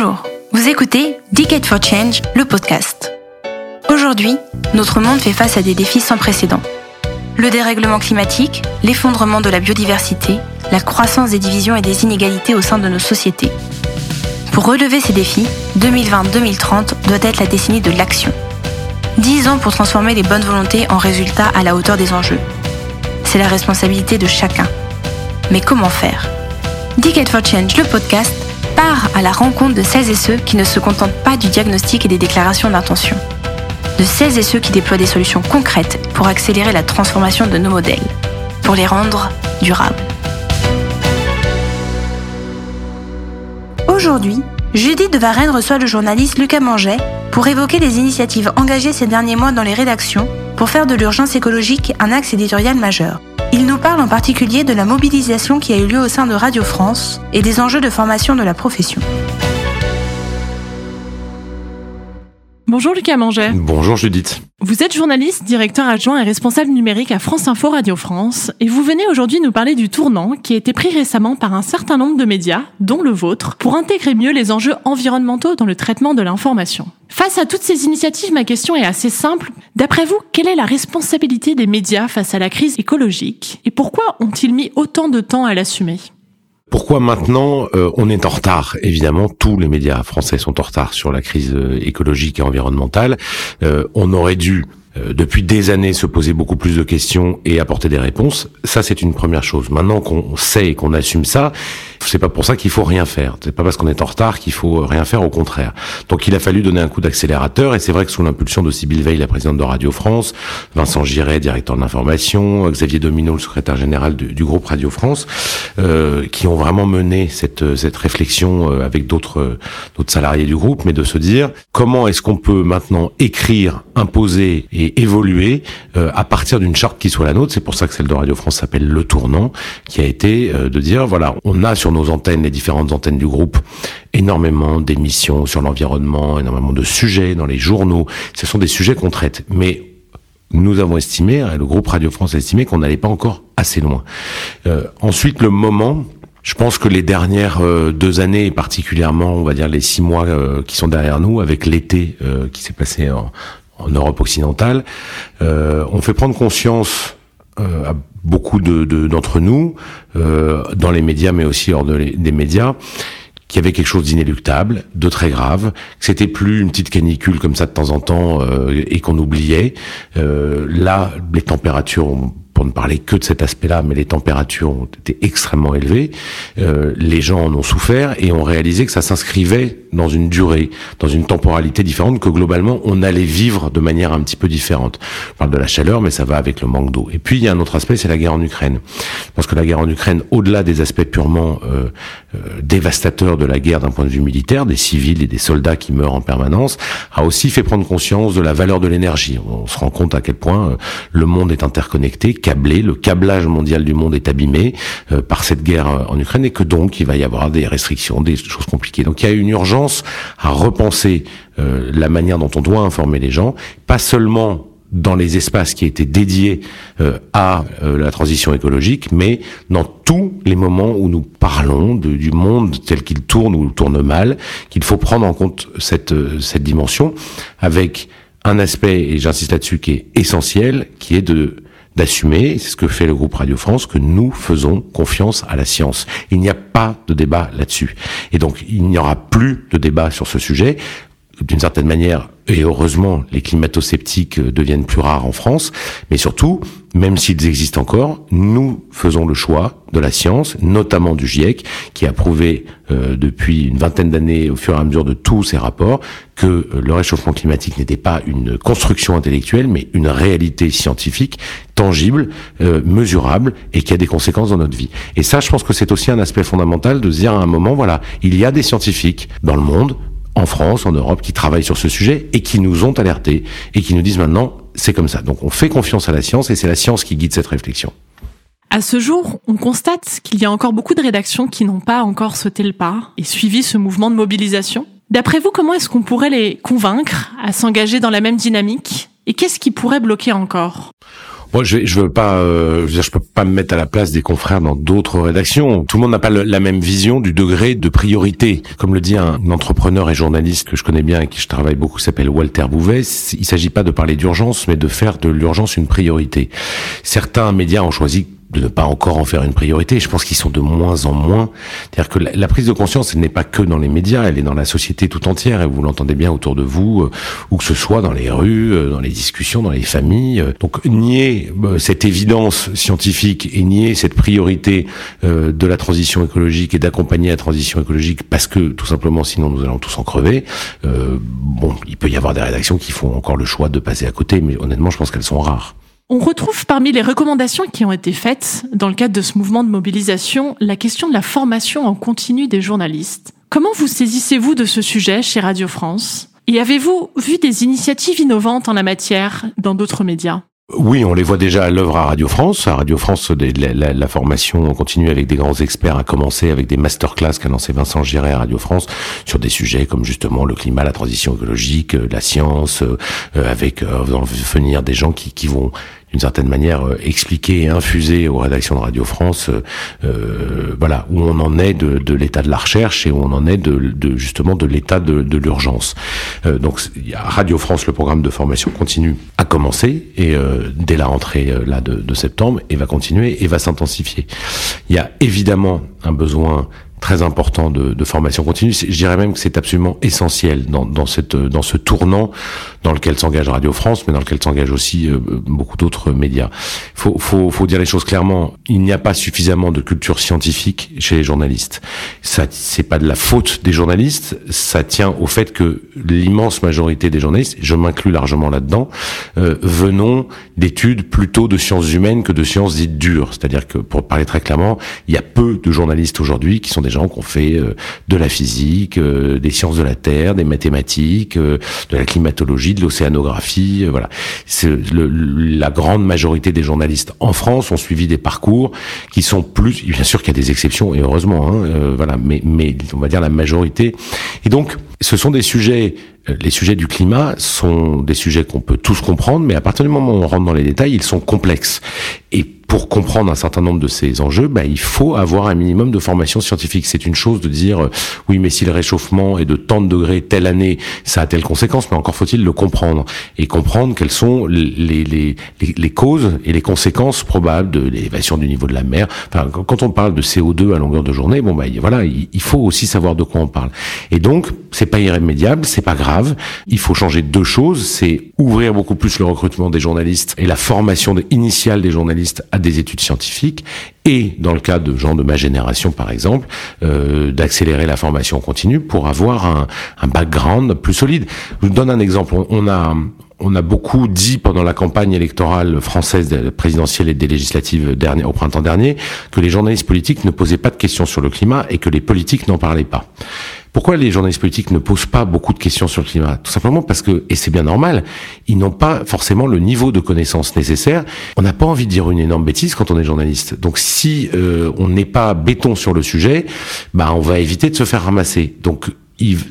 Bonjour, vous écoutez Decade for Change, le podcast. Aujourd'hui, notre monde fait face à des défis sans précédent. Le dérèglement climatique, l'effondrement de la biodiversité, la croissance des divisions et des inégalités au sein de nos sociétés. Pour relever ces défis, 2020-2030 doit être la décennie de l'action. 10 ans pour transformer les bonnes volontés en résultats à la hauteur des enjeux. C'est la responsabilité de chacun. Mais comment faire Decade for Change, le podcast, part à la rencontre de celles et ceux qui ne se contentent pas du diagnostic et des déclarations d'intention. De celles et ceux qui déploient des solutions concrètes pour accélérer la transformation de nos modèles, pour les rendre durables. Aujourd'hui, Judith de Varenne reçoit le journaliste Lucas Manget pour évoquer les initiatives engagées ces derniers mois dans les rédactions pour faire de l'urgence écologique un axe éditorial majeur. Il nous parle en particulier de la mobilisation qui a eu lieu au sein de Radio France et des enjeux de formation de la profession. Bonjour Lucas Manget. Bonjour Judith. Vous êtes journaliste, directeur adjoint et responsable numérique à France Info Radio France et vous venez aujourd'hui nous parler du tournant qui a été pris récemment par un certain nombre de médias, dont le vôtre, pour intégrer mieux les enjeux environnementaux dans le traitement de l'information. Face à toutes ces initiatives, ma question est assez simple. D'après vous, quelle est la responsabilité des médias face à la crise écologique et pourquoi ont-ils mis autant de temps à l'assumer? Pourquoi maintenant euh, on est en retard? Évidemment, tous les médias français sont en retard sur la crise euh, écologique et environnementale. Euh, on aurait dû depuis des années se poser beaucoup plus de questions et apporter des réponses. Ça, c'est une première chose. Maintenant qu'on sait et qu'on assume ça, c'est pas pour ça qu'il faut rien faire. C'est pas parce qu'on est en retard qu'il faut rien faire, au contraire. Donc il a fallu donner un coup d'accélérateur et c'est vrai que sous l'impulsion de Sybille Veil, la présidente de Radio France, Vincent Giret, directeur de l'information, Xavier Domino, le secrétaire général du, groupe Radio France, euh, qui ont vraiment mené cette, cette réflexion euh, avec d'autres d'autres salariés du groupe, mais de se dire comment est-ce qu'on peut maintenant écrire, imposer et évoluer euh, à partir d'une charte qui soit la nôtre. C'est pour ça que celle de Radio France s'appelle Le Tournant, qui a été euh, de dire voilà, on a sur nos antennes, les différentes antennes du groupe, énormément d'émissions sur l'environnement, énormément de sujets dans les journaux. Ce sont des sujets qu'on traite. Mais nous avons estimé, hein, le groupe Radio France a estimé qu'on n'allait pas encore assez loin. Euh, ensuite, le moment, je pense que les dernières deux années, et particulièrement, on va dire les six mois qui sont derrière nous, avec l'été qui s'est passé en, en, Europe occidentale, on fait prendre conscience à beaucoup de, d'entre nous, euh, dans les médias, mais aussi hors des médias, qu'il y avait quelque chose d'inéluctable, de très grave, que c'était plus une petite canicule comme ça de temps en temps euh, et qu'on oubliait. Euh, là, les températures ont pour ne parler que de cet aspect-là, mais les températures ont été extrêmement élevées. Euh, les gens en ont souffert et ont réalisé que ça s'inscrivait dans une durée, dans une temporalité différente, que globalement on allait vivre de manière un petit peu différente. Je parle de la chaleur, mais ça va avec le manque d'eau. Et puis il y a un autre aspect, c'est la guerre en Ukraine. Parce que la guerre en Ukraine, au-delà des aspects purement euh, euh, dévastateurs de la guerre d'un point de vue militaire, des civils et des soldats qui meurent en permanence, a aussi fait prendre conscience de la valeur de l'énergie. On se rend compte à quel point le monde est interconnecté, le câblage mondial du monde est abîmé euh, par cette guerre euh, en Ukraine et que donc il va y avoir des restrictions, des choses compliquées. Donc il y a une urgence à repenser euh, la manière dont on doit informer les gens, pas seulement dans les espaces qui étaient dédiés à la transition écologique, mais dans tous les moments où nous parlons du monde tel qu'il tourne ou tourne mal, qu'il faut prendre en compte cette, cette dimension avec un aspect, et j'insiste là-dessus, qui est essentiel, qui est de d'assumer, c'est ce que fait le groupe Radio France, que nous faisons confiance à la science. Il n'y a pas de débat là-dessus. Et donc, il n'y aura plus de débat sur ce sujet. D'une certaine manière, et heureusement, les climato-sceptiques deviennent plus rares en France, mais surtout, même s'ils existent encore, nous faisons le choix de la science, notamment du GIEC, qui a prouvé euh, depuis une vingtaine d'années, au fur et à mesure de tous ces rapports, que euh, le réchauffement climatique n'était pas une construction intellectuelle, mais une réalité scientifique, tangible, euh, mesurable, et qui a des conséquences dans notre vie. Et ça, je pense que c'est aussi un aspect fondamental de se dire à un moment, voilà, il y a des scientifiques dans le monde, en France, en Europe, qui travaillent sur ce sujet et qui nous ont alertés et qui nous disent maintenant, c'est comme ça. Donc on fait confiance à la science et c'est la science qui guide cette réflexion. À ce jour, on constate qu'il y a encore beaucoup de rédactions qui n'ont pas encore sauté le pas et suivi ce mouvement de mobilisation. D'après vous, comment est-ce qu'on pourrait les convaincre à s'engager dans la même dynamique Et qu'est-ce qui pourrait bloquer encore? Moi, je, je veux pas, euh, je, veux dire, je peux pas me mettre à la place des confrères dans d'autres rédactions. Tout le monde n'a pas la même vision du degré de priorité. Comme le dit un, entrepreneur et journaliste que je connais bien et qui je travaille beaucoup, s'appelle Walter Bouvet. Il s'agit pas de parler d'urgence, mais de faire de l'urgence une priorité. Certains médias ont choisi de ne pas encore en faire une priorité. Je pense qu'ils sont de moins en moins. C'est-à-dire que la, prise de conscience, elle n'est pas que dans les médias, elle est dans la société tout entière, et vous l'entendez bien autour de vous, euh, où que ce soit dans les rues, euh, dans les discussions, dans les familles. Euh, Donc nier cette évidence scientifique et nier cette priorité de la transition écologique et d'accompagner la transition écologique parce que tout simplement sinon nous allons tous en crever. Bon, il peut y avoir des rédactions qui font encore le choix de passer à côté, mais honnêtement, je pense qu'elles sont rares. On retrouve parmi les recommandations qui ont été faites dans le cadre de ce mouvement de mobilisation la question de la formation en continu des journalistes. Comment vous saisissez-vous de ce sujet chez Radio France? Et avez-vous vu des initiatives innovantes en la matière dans d'autres médias? Oui, on les voit déjà à l'œuvre à Radio France. À Radio France, la, la- la formation continue avec des grands experts, à commencer avec des masterclass qu'a lancé Vincent Giret à Radio France sur des sujets comme justement le climat, la transition écologique, euh, la science, euh, euh, avec venir des gens qui vont d'une certaine manière euh, expliquer et infuser aux rédactions de Radio France, euh, euh, voilà où on en est de, de l'état de la recherche et où on en est de, de justement de l'état de, de l'urgence. Euh, donc Radio France, le programme de formation continue a commencé et euh, dès la rentrée euh, là de, de septembre et va continuer et va s'intensifier. Il y a évidemment un besoin très important de, de formation continue. Je dirais même que c'est absolument essentiel dans, dans, cette, dans ce tournant dans lequel s'engage Radio France, mais dans lequel s'engagent aussi euh, beaucoup d'autres médias. Il faut, faut, faut dire les choses clairement. Il n'y a pas suffisamment de culture scientifique chez les journalistes. Ça, c'est pas de la faute des journalistes. Ça tient au fait que l'immense majorité des journalistes, je m'inclus largement là-dedans, euh, venons d'études plutôt de sciences humaines que de sciences dites dures. C'est-à-dire que, pour parler très clairement, il y a peu de journalistes aujourd'hui qui sont des gens qui ont fait euh, de la physique, euh, des sciences de la terre, des mathématiques, euh, de la climatologie, de l'océanographie. voilà. Le- la grande majorité des journalistes en France ont suivi des parcours qui sont plus, bien sûr qu'il y a des exceptions et heureusement, hein, euh, voilà, mais, mais on va dire la majorité. Et donc, ce sont des sujets les sujets du climat sont des sujets qu'on peut tous comprendre, mais à partir du moment où on rentre dans les détails, ils sont complexes. Et pour comprendre un certain nombre de ces enjeux, bah, il faut avoir un minimum de formation scientifique. C'est une chose de dire euh, oui, mais si le réchauffement est de tant de degrés telle année, ça a telle conséquence, mais encore faut-il le comprendre et comprendre quelles sont les, les, les, causes et les conséquences probables de l'élévation du niveau de la mer. Enfin, quand- on parle de CO2 à longueur de journée, bon bah voilà, il, faut aussi savoir de quoi on parle. Et donc, c'est pas irrémédiable, c'est pas grave. Il faut changer deux choses, c'est ouvrir beaucoup plus le recrutement des journalistes et la formation initiale des journalistes des études scientifiques et dans le cas de gens de ma génération par exemple, euh, d'accélérer la formation continue pour avoir un, un background plus solide. Je vous donne un exemple. On, on a on a beaucoup dit pendant la campagne électorale française de- présidentielle et des législatives au printemps dernier que les journalistes politiques ne posaient pas de questions sur le climat et que les politiques n'en parlaient pas. Pourquoi les journalistes politiques ne posent pas beaucoup de questions sur le climat? Tout simplement parce que, et c'est bien normal, ils n'ont pas forcément le niveau de connaissance nécessaire. On n'a pas envie de dire une énorme bêtise quand on est journaliste. Donc si euh, on n'est pas béton sur le sujet, bah on va éviter de se faire ramasser. Donc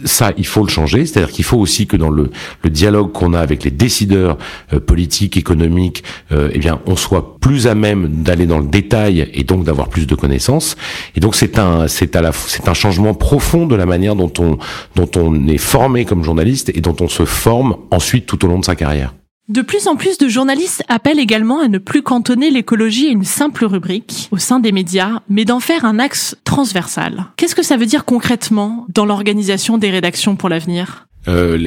ça, il faut le changer. C'est-à-dire qu'il faut aussi que dans le, le dialogue qu'on a avec les décideurs euh, politiques, économiques, euh, eh bien, on soit plus à même d'aller dans le détail et donc d'avoir plus de connaissances. Et donc c'est un, c'est à la, c'est un changement profond de la manière dont on, dont on est formé comme journaliste et dont on se forme ensuite tout au long de sa carrière. De plus en plus de journalistes appellent également à ne plus cantonner l'écologie à une simple rubrique au sein des médias, mais d'en faire un axe transversal. Qu'est-ce que ça veut dire concrètement dans l'organisation des rédactions pour l'avenir? Euh,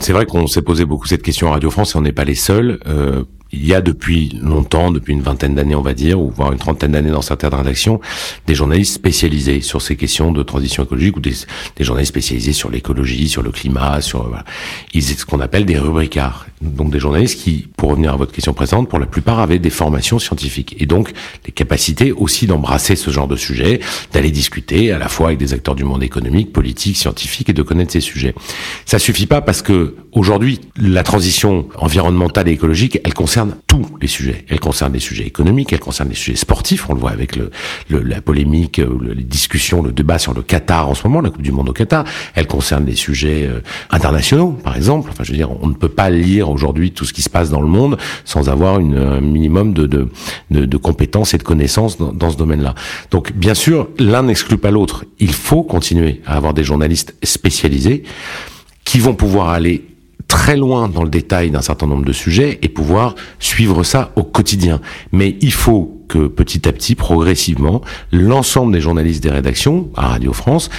c'est vrai qu'on s'est posé beaucoup cette question à Radio France et on n'est pas les seuls. Euh, il y a depuis longtemps, depuis une vingtaine d'années on va dire, ou voire une trentaine d'années dans certaines rédactions, des journalistes spécialisés sur ces questions de transition écologique ou des, des journalistes spécialisés sur l'écologie, sur le climat, sur voilà. Ils ce qu'on appelle des rubricards. Donc des journalistes qui, pour revenir à votre question présente, pour la plupart avaient des formations scientifiques et donc les capacités aussi d'embrasser ce genre de sujet, d'aller discuter à la fois avec des acteurs du monde économique, politique, scientifique et de connaître ces sujets. Ça suffit pas parce que aujourd'hui la transition environnementale et écologique, elle concerne concerne tous les sujets. Elle concerne les sujets économiques, elle concerne les sujets sportifs. On le voit avec la polémique, les discussions, le débat sur le Qatar en ce moment, la Coupe du Monde au Qatar. Elle concerne les sujets internationaux, par exemple. Enfin, je veux dire, on ne peut pas lire aujourd'hui tout ce qui se passe dans le monde sans avoir un minimum de, compétences et de connaissances dans ce domaine-là. Donc, bien sûr, l'un n'exclut pas l'autre. Il faut continuer à avoir des journalistes spécialisés qui vont pouvoir aller très loin dans le détail d'un certain nombre de sujets et pouvoir suivre ça au quotidien. Mais il faut que petit à petit, progressivement, l'ensemble des journalistes des rédactions à Radio France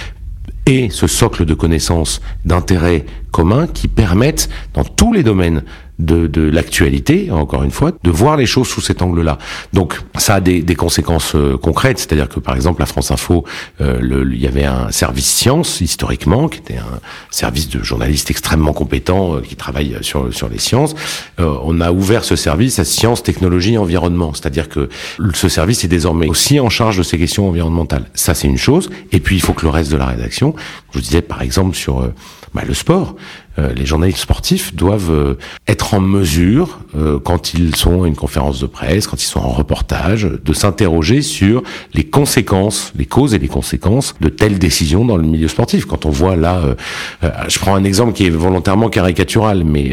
aient ce socle de connaissances, d'intérêts communs qui permettent, dans tous les domaines de, de l'actualité, encore une fois, de voir les choses sous cet angle-là. Donc ça a des, des conséquences euh, concrètes, c'est-à-dire que par exemple la France Info, euh, le, il y avait un service sciences historiquement, qui était un service de journalistes extrêmement compétents euh, qui travaillent sur sur les sciences. on a ouvert ce service à sciences, technologies, environnement, c'est-à-dire que ce service est désormais aussi en charge de ces questions environnementales. Ça c'est une chose. Et puis il faut que le reste de la rédaction, je vous disais par exemple sur bah, le sport. Euh, les journalistes sportifs doivent euh, être en mesure, euh, quand ils sont à une conférence de presse, quand ils sont en reportage, de s'interroger sur les conséquences, les causes et les conséquences de telles décisions dans le milieu sportif. Quand on voit là, je prends un exemple qui est volontairement caricatural, mais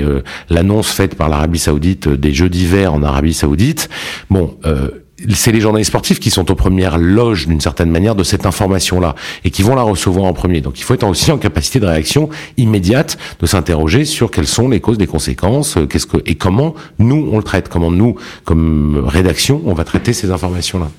l'annonce faite par l'Arabie Saoudite des Jeux d'hiver en Arabie Saoudite, bon c'est les journalistes sportifs qui sont aux premières loges d'une certaine manière de cette information-là et qui vont la recevoir en premier. Donc il faut être aussi en capacité de réaction immédiate, de s'interroger sur quelles sont les causes, les conséquences, euh, qu'est-ce que et comment nous on le traite, comment nous comme rédaction on va traiter ces informations-là.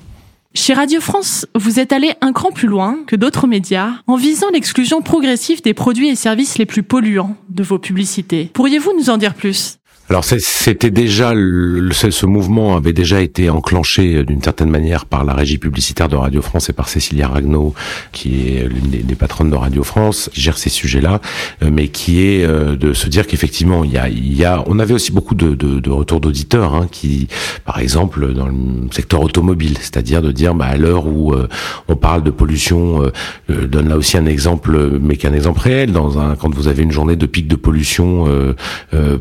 Chez Radio France, vous êtes allé un cran plus loin que d'autres médias en visant l'exclusion progressive des produits et services les plus polluants de vos publicités. Pourriez-vous nous en dire plus? Alors c'était déjà ce mouvement avait déjà été enclenché euh, d'une certaine manière par la régie publicitaire de Radio France et par Cécilia Ragnaud, qui est l'une des, patronnes de Radio France, qui gère ces sujets-là, euh, mais qui est euh, de se dire qu'effectivement il y a, il y a, on avait aussi beaucoup de, de, de retours d'auditeurs hein, qui, par exemple dans le secteur automobile, c'est-à-dire de dire bah, à l'heure où on parle de pollution, donne là aussi un exemple, mais qu'un exemple réel, dans un quand vous avez une journée de pic de pollution,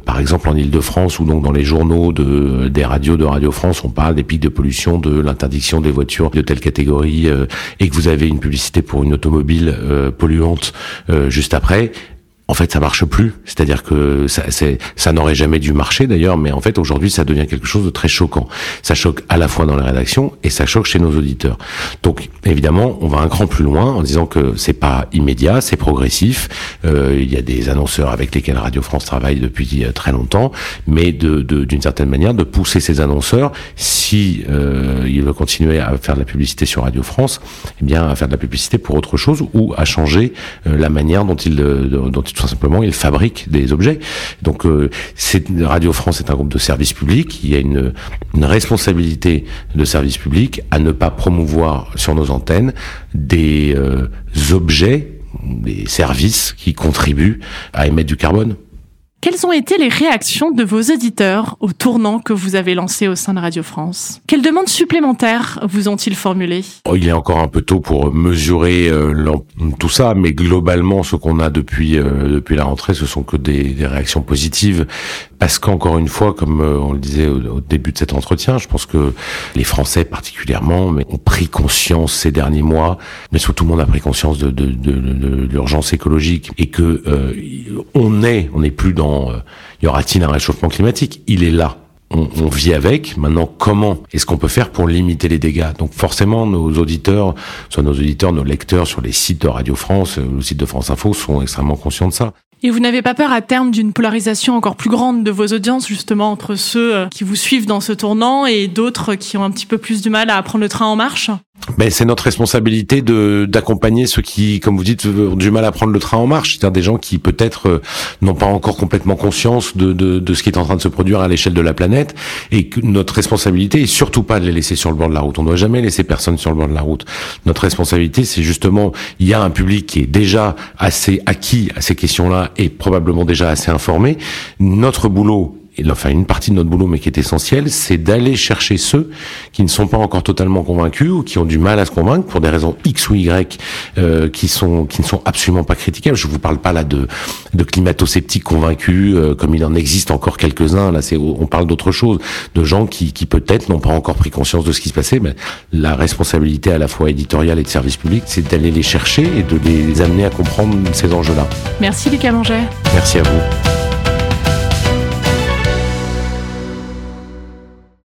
par exemple en ile de France ou donc dans les journaux de, des radios de Radio France, on parle des pics de pollution, de l'interdiction des voitures de telle catégorie, euh, et que vous avez une publicité pour une automobile euh, polluante euh, juste après, en fait, ça marche plus. C'est-à-dire que ça, ça n'aurait jamais dû marcher d'ailleurs, mais en fait, aujourd'hui, ça devient quelque chose de très choquant. Ça choque à la fois dans les rédactions et ça choque chez nos auditeurs. Donc, évidemment, on va un cran plus loin en disant que c'est pas immédiat, c'est progressif. Euh, il y a des annonceurs avec lesquels Radio France travaille depuis euh, très longtemps, mais de, d'une certaine manière, de pousser ces annonceurs, si euh, ils veulent continuer à faire de la publicité sur Radio France, eh bien, à faire de la publicité pour autre chose ou à changer euh, la manière dont ils, dont ils tout simplement, il fabrique des objets. Donc, euh, Radio France est un groupe de service public. Il y a une, une responsabilité de service public à ne pas promouvoir sur nos antennes des euh, objets, des services qui contribuent à émettre du carbone. Quelles ont été les réactions de vos auditeurs au tournant que vous avez lancé au sein de Radio France? Quelles demandes supplémentaires vous ont-ils formulées? Oh, Il est encore un peu tôt pour mesurer euh, tout ça, mais globalement, ce qu'on a depuis euh, depuis la rentrée, ce sont que des, réactions positives, parce qu'encore une fois, comme euh, on le disait au, début de cet entretien, je pense que les Français particulièrement mais ont pris conscience ces derniers mois, mais surtout tout le monde a pris conscience de, de l'urgence écologique et que on est, on n'est plus dans euh, y aura-t-il un réchauffement climatique? Il est là. On, vit avec. Maintenant, comment est-ce qu'on peut faire pour limiter les dégâts? Donc forcément, nos auditeurs, soit nos auditeurs, nos lecteurs sur les sites de Radio France, euh, le site de France Info, sont extrêmement conscients de ça. Et vous n'avez pas peur à terme d'une polarisation encore plus grande de vos audiences, justement, entre ceux euh, qui vous suivent dans ce tournant et d'autres qui ont un petit peu plus du mal à prendre le train en marche? Ben, c'est notre responsabilité de d'accompagner ceux qui, comme vous dites, ont du mal à prendre le train en marche, c'est-à-dire des gens qui peut-être euh, n'ont pas encore complètement conscience de, de, de, ce qui est en train de se produire à l'échelle de la planète, et que notre responsabilité est surtout pas de les laisser sur le bord de la route. On ne doit jamais laisser personne sur le bord de la route. Notre responsabilité, c'est justement, il y a un public qui est déjà assez acquis à ces questions-là et probablement déjà assez informé. Notre boulot enfin une partie de notre boulot, mais qui est essentielle, c'est d'aller chercher ceux qui ne sont pas encore totalement convaincus ou qui ont du mal à se convaincre pour des raisons X ou Y euh, qui sont qui ne sont absolument pas critiquables. Je vous parle pas là de de climato-sceptiques convaincus, euh, comme il en existe encore quelques-uns. Là, c'est on parle d'autre chose, de gens qui qui peut-être n'ont pas encore pris conscience de ce qui se passait. Mais la responsabilité à la fois éditoriale et de service public, c'est d'aller les chercher et de les amener à comprendre ces enjeux-là. Merci Lucas Manger. Merci à vous.